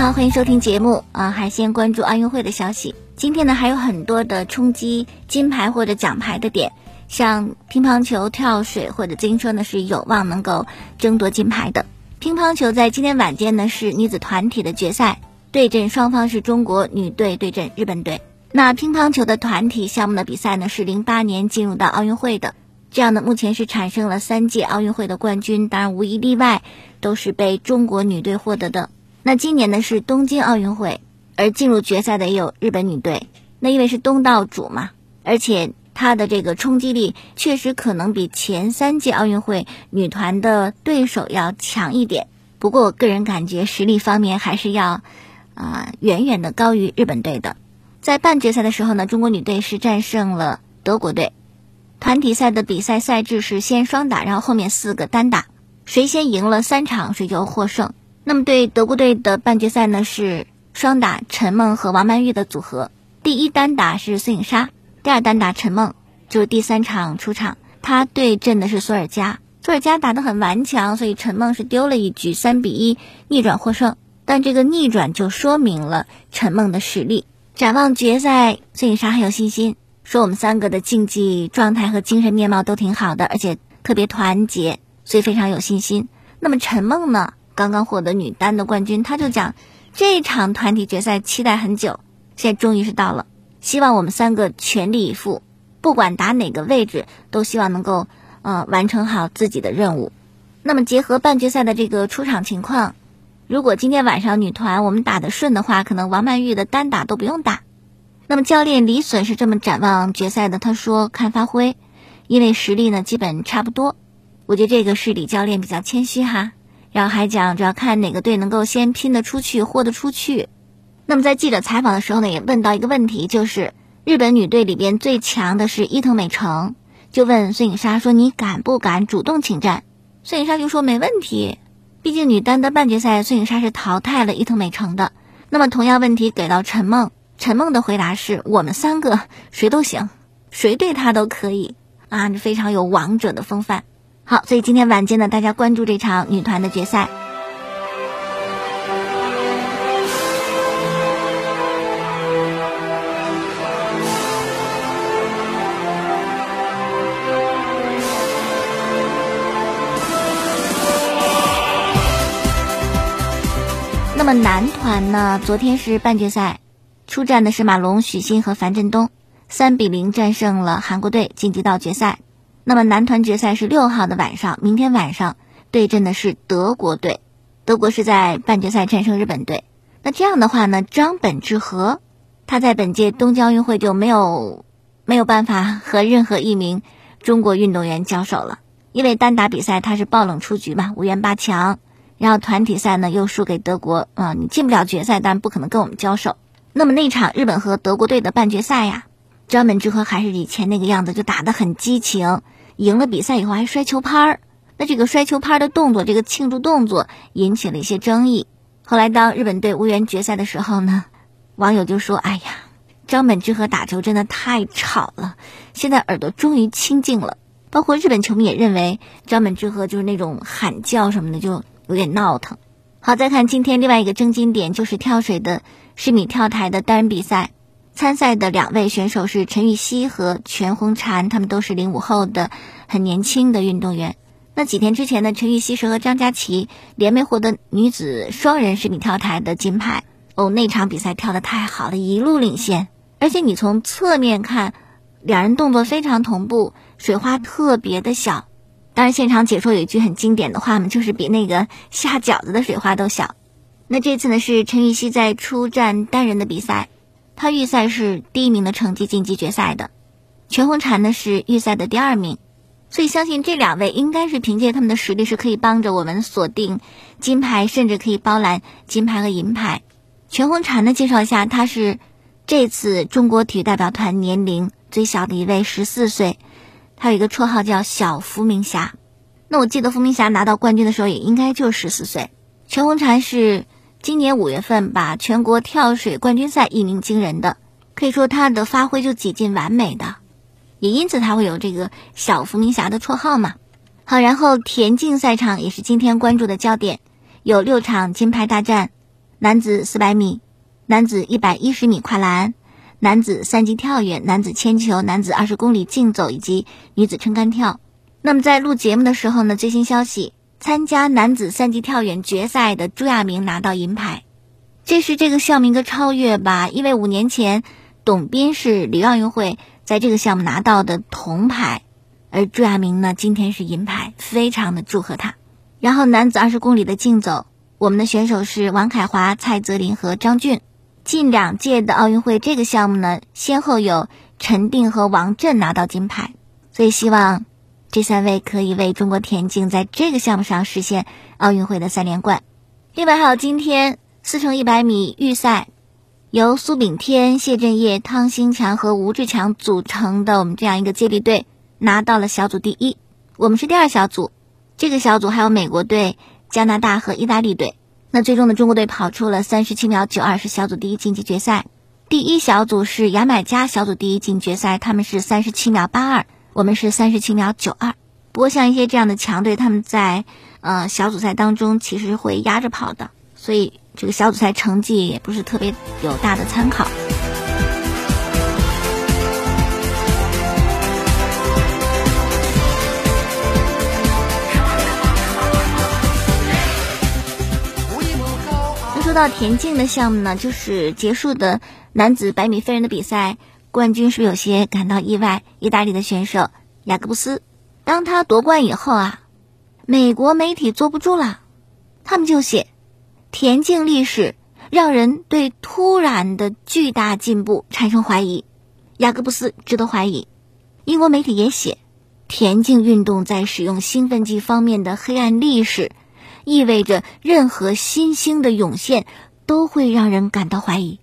好，欢迎收听节目啊！还先关注奥运会的消息。今天呢，还有很多的冲击金牌或者奖牌的点，像乒乓球、跳水或者自行车呢，是有望能够争夺金牌的。乒乓球在今天晚间呢是女子团体的决赛，对阵双方是中国女队对阵日本队。那乒乓球的团体项目的比赛呢是零八年进入到奥运会的，这样呢目前是产生了三届奥运会的冠军，当然无一例外都是被中国女队获得的。那今年呢是东京奥运会，而进入决赛的也有日本女队。那因为是东道主嘛，而且她的这个冲击力确实可能比前三届奥运会女团的对手要强一点。不过我个人感觉实力方面还是要啊远远的高于日本队的。在半决赛的时候呢，中国女队是战胜了德国队。团体赛的比赛赛制是先双打，然后后面四个单打，谁先赢了三场谁就获胜。那么对德国队的半决赛呢是双打陈梦和王曼玉的组合，第一单打是孙颖莎，第二单打陈梦，就是第三场出场，她对阵的是索尔加，索尔加打得很顽强，所以陈梦是丢了一局，三比一逆转获胜。但这个逆转就说明了陈梦的实力。展望决赛，孙颖莎很有信心，说我们三个的竞技状态和精神面貌都挺好的，而且特别团结，所以非常有信心。那么陈梦呢？刚刚获得女单的冠军，他就讲这场团体决赛期待很久，现在终于是到了。希望我们三个全力以赴，不管打哪个位置，都希望能够呃完成好自己的任务。那么结合半决赛的这个出场情况，如果今天晚上女团我们打得顺的话，可能王曼玉的单打都不用打。那么教练李隼是这么展望决赛的，他说看发挥，因为实力呢基本差不多。我觉得这个是李教练比较谦虚哈。然后还讲，主要看哪个队能够先拼得出去，豁得出去。那么在记者采访的时候呢，也问到一个问题，就是日本女队里边最强的是伊藤美诚，就问孙颖莎说：“你敢不敢主动请战？”孙颖莎就说：“没问题，毕竟女单的半决赛，孙颖莎是淘汰了伊藤美诚的。”那么同样问题给到陈梦，陈梦的回答是：“我们三个谁都行，谁对她都可以啊，非常有王者的风范。”好，所以今天晚间呢，大家关注这场女团的决赛。那么男团呢，昨天是半决赛，出战的是马龙、许昕和樊振东，三比零战胜了韩国队，晋级到决赛。那么男团决赛是六号的晚上，明天晚上对阵的是德国队，德国是在半决赛战胜日本队。那这样的话呢，张本智和他在本届东京奥运会就没有没有办法和任何一名中国运动员交手了，因为单打比赛他是爆冷出局嘛，无缘八强，然后团体赛呢又输给德国啊，你进不了决赛，但不可能跟我们交手。那么那场日本和德国队的半决赛呀。张本智和还是以前那个样子，就打得很激情，赢了比赛以后还摔球拍儿。那这个摔球拍儿的动作，这个庆祝动作引起了一些争议。后来当日本队无缘决赛的时候呢，网友就说：“哎呀，张本智和打球真的太吵了，现在耳朵终于清静了。”包括日本球迷也认为张本智和就是那种喊叫什么的就有点闹腾。好，再看今天另外一个争金点，就是跳水的十米跳台的单人比赛。参赛的两位选手是陈芋汐和全红婵，他们都是零五后的很年轻的运动员。那几天之前呢，陈芋汐是和张家琪联袂获得女子双人十米跳台的金牌。哦，那场比赛跳得太好了，一路领先。而且你从侧面看，两人动作非常同步，水花特别的小。当然，现场解说有一句很经典的话嘛，就是比那个下饺子的水花都小。那这次呢，是陈芋汐在出战单人的比赛。他预赛是第一名的成绩晋级决赛的，全红婵呢是预赛的第二名，所以相信这两位应该是凭借他们的实力是可以帮着我们锁定金牌，甚至可以包揽金牌和银牌。全红婵呢，介绍一下，她是这次中国体育代表团年龄最小的一位，十四岁，她有一个绰号叫小伏明霞。那我记得伏明霞拿到冠军的时候也应该就十四岁。全红婵是。今年五月份把全国跳水冠军赛一鸣惊人的，可以说他的发挥就几近完美的，也因此他会有这个小伏明霞的绰号嘛。好，然后田径赛场也是今天关注的焦点，有六场金牌大战。男子四百米、男子一百一十米跨栏、男子三级跳远、男子铅球、男子二十公里竞走以及女子撑杆跳。那么在录节目的时候呢，最新消息，参加男子三级跳远决赛的朱亚明拿到银牌，这是这个项目一个超越吧？因为五年前董斌是里约奥运会在这个项目拿到的铜牌，而朱亚明呢今天是银牌，非常的祝贺他。然后男子二十公里的竞走，我们的选手是王凯华、蔡泽林和张俊。近两届的奥运会这个项目呢，先后有陈定和王震拿到金牌，所以希望。这三位可以为中国田径在这个项目上实现奥运会的三连冠。另外还有今天四乘一百米预赛，由苏炳添、谢震业、汤新强和吴志强组成的我们这样一个接力队拿到了小组第一。我们是第二小组，这个小组还有美国队、加拿大和意大利队。那最终的中国队跑出了三十七秒九二，是小组第一晋级决赛。第一小组是牙买加小组第一进决赛，他们是三十七秒八二。我们是三十七秒九二，不过像一些这样的强队，他们在呃小组赛当中其实会压着跑的，所以这个小组赛成绩也不是特别有大的参考。那说到田径的项目呢，就是结束的男子百米飞人的比赛。冠军是有些感到意外？意大利的选手雅各布斯，当他夺冠以后啊，美国媒体坐不住了，他们就写田径历史让人对突然的巨大进步产生怀疑，雅各布斯值得怀疑。英国媒体也写田径运动在使用兴奋剂方面的黑暗历史，意味着任何新兴的涌现都会让人感到怀疑。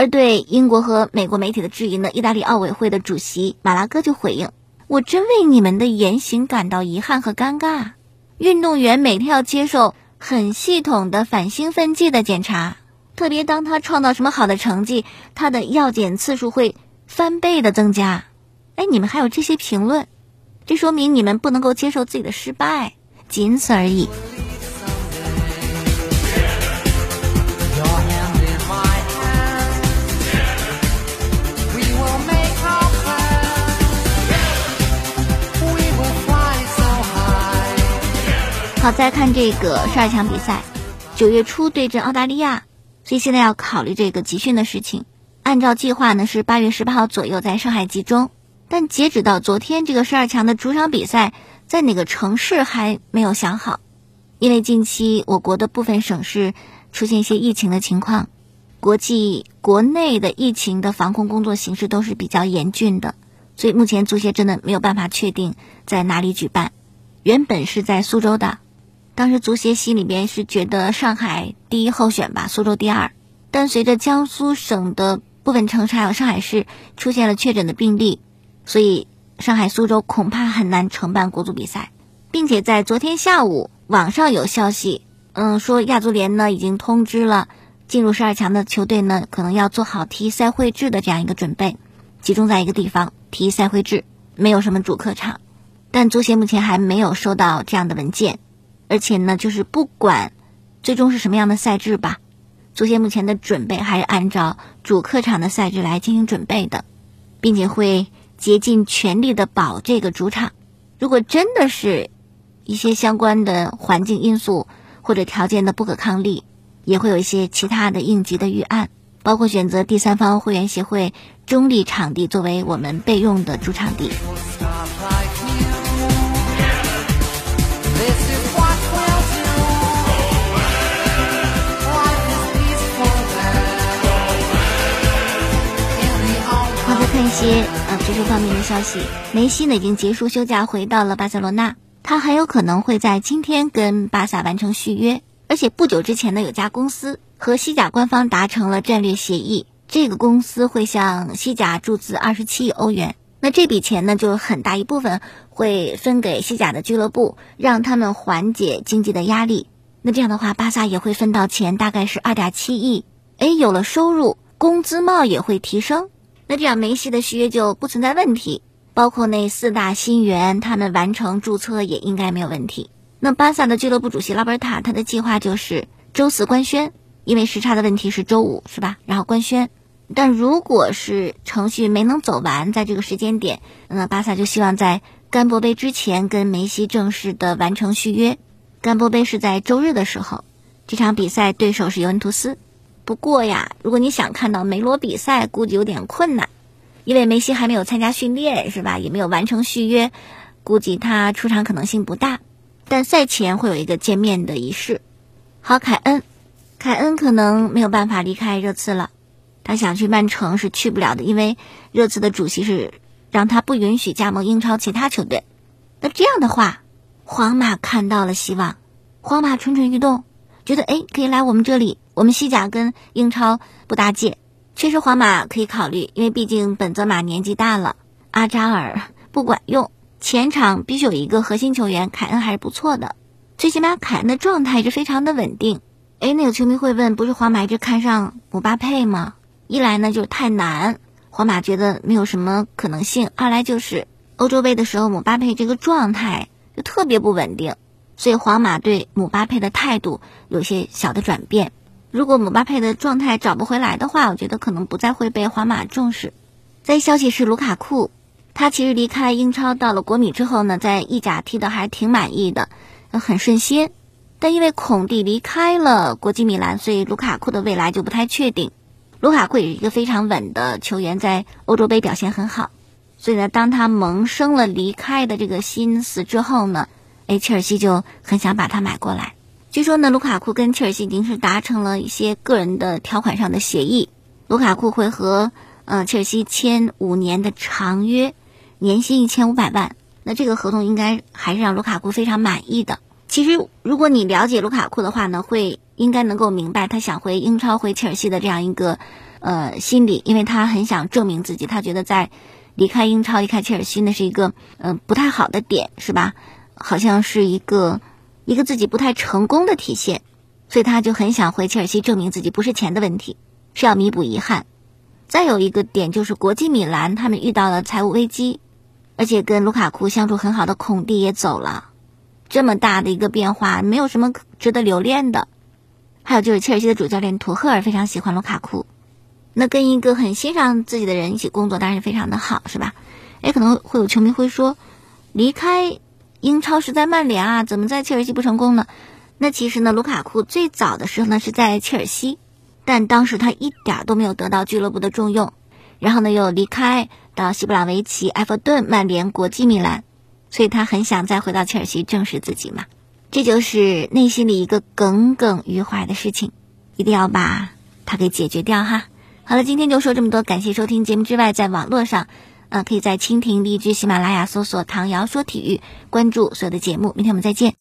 而对英国和美国媒体的质疑呢，意大利奥委会的主席马拉戈就回应：“我真为你们的言行感到遗憾和尴尬。运动员每天要接受很系统的反兴奋剂的检查，特别当他创造什么好的成绩，他的药检次数会翻倍的增加。哎，你们还有这些评论，这说明你们不能够接受自己的失败，仅此而已。”好，再看这个十二强比赛，九月初对阵澳大利亚，所以现在要考虑这个集训的事情。按照计划呢，是八月十八号左右在上海集中，但截止到昨天，这个十二强的主场比赛在哪个城市还没有想好，因为近期我国的部分省市出现一些疫情的情况，国际国内的疫情的防控工作形势都是比较严峻的，所以目前足协真的没有办法确定在哪里举办，原本是在苏州的。当时足协心里边是觉得上海第一候选吧，苏州第二。但随着江苏省的部分城市还有上海市出现了确诊的病例，所以上海、苏州恐怕很难承办国足比赛，并且在昨天下午，网上有消息，嗯，说亚足联呢已经通知了进入十二强的球队呢，可能要做好踢赛会制的这样一个准备，集中在一个地方踢赛会制，没有什么主客场。但足协目前还没有收到这样的文件。而且呢，就是不管最终是什么样的赛制吧，足协目前的准备还是按照主客场的赛制来进行准备的，并且会竭尽全力的保这个主场。如果真的是一些相关的环境因素或者条件的不可抗力，也会有一些其他的应急的预案，包括选择第三方会员协会中立场地作为我们备用的主场地。一些呃足球方面的消息，梅西呢已经结束休假，回到了巴塞罗那。他很有可能会在今天跟巴萨完成续约，而且不久之前呢，有家公司和西甲官方达成了战略协议，这个公司会向西甲注资二十七亿欧元。那这笔钱呢，就很大一部分会分给西甲的俱乐部，让他们缓解经济的压力。那这样的话，巴萨也会分到钱，大概是二点七亿。哎，有了收入，工资帽也会提升。那这样梅西的续约就不存在问题，包括那四大新援，他们完成注册也应该没有问题。那巴萨的俱乐部主席拉波尔塔，他的计划就是周四官宣，因为时差的问题是周五是吧？然后官宣。但如果是程序没能走完，在这个时间点，那巴萨就希望在甘博杯之前跟梅西正式的完成续约。甘博杯是在周日的时候，这场比赛对手是尤文图斯。不过呀，如果你想看到梅罗比赛，估计有点困难，因为梅西还没有参加训练，是吧？也没有完成续约，估计他出场可能性不大。但赛前会有一个见面的仪式。好，凯恩，凯恩可能没有办法离开热刺了。他想去曼城是去不了的，因为热刺的主席是让他不允许加盟英超其他球队。那这样的话，皇马看到了希望，皇马蠢蠢欲动，觉得哎可以来我们这里，我们西甲跟英超不搭界，确实皇马可以考虑，因为毕竟本泽马年纪大了，阿扎尔不管用，前场必须有一个核心球员，凯恩还是不错的，最起码凯恩的状态是非常的稳定。哎，那个球迷会问，不是皇马一直看上姆巴佩吗？一来呢就是太难，皇马觉得没有什么可能性；二来就是欧洲杯的时候姆巴佩这个状态就特别不稳定，所以皇马对姆巴佩的态度有些小的转变。如果姆巴佩的状态找不回来的话，我觉得可能不再会被皇马重视。再消息是卢卡库，他其实离开英超到了国米之后呢，在意甲踢的还挺满意的，很顺心。但因为孔蒂离开了国际米兰，所以卢卡库的未来就不太确定。卢卡库也是一个非常稳的球员，在欧洲杯表现很好，所以呢，当他萌生了离开的这个心思之后呢，哎，切尔西就很想把他买过来。据说呢，卢卡库跟切尔西已经是达成了一些个人的条款上的协议，卢卡库会和呃切尔西签五年的长约，年薪一千五百万。那这个合同应该还是让卢卡库非常满意的。其实，如果你了解卢卡库的话呢，会。应该能够明白他想回英超、回切尔西的这样一个呃心理，因为他很想证明自己，他觉得在离开英超、离开切尔西那是一个嗯不太好的点，是吧？好像是一个一个自己不太成功的体现，所以他就很想回切尔西证明自己，不是钱的问题，是要弥补遗憾。再有一个点就是国际米兰他们遇到了财务危机，而且跟卢卡库相处很好的孔蒂也走了，这么大的一个变化，没有什么值得留恋的。还有就是切尔西的主教练图赫尔非常喜欢卢卡库，那跟一个很欣赏自己的人一起工作，当然是非常的好，是吧？也可能会有球迷会说，离开英超是在曼联啊，怎么在切尔西不成功呢？那其实呢，卢卡库最早的时候呢是在切尔西，但当时他一点都没有得到俱乐部的重用，然后呢又离开到西布朗维奇、埃弗顿、曼联、国际米兰，所以他很想再回到切尔西证实自己嘛。这就是内心里一个耿耿于怀的事情，一定要把它给解决掉哈。好了，今天就说这么多，感谢收听节目之外，在网络上，啊，可以在蜻蜓、荔枝、喜马拉雅搜索“唐瑶说体育”，关注所有的节目。明天我们再见。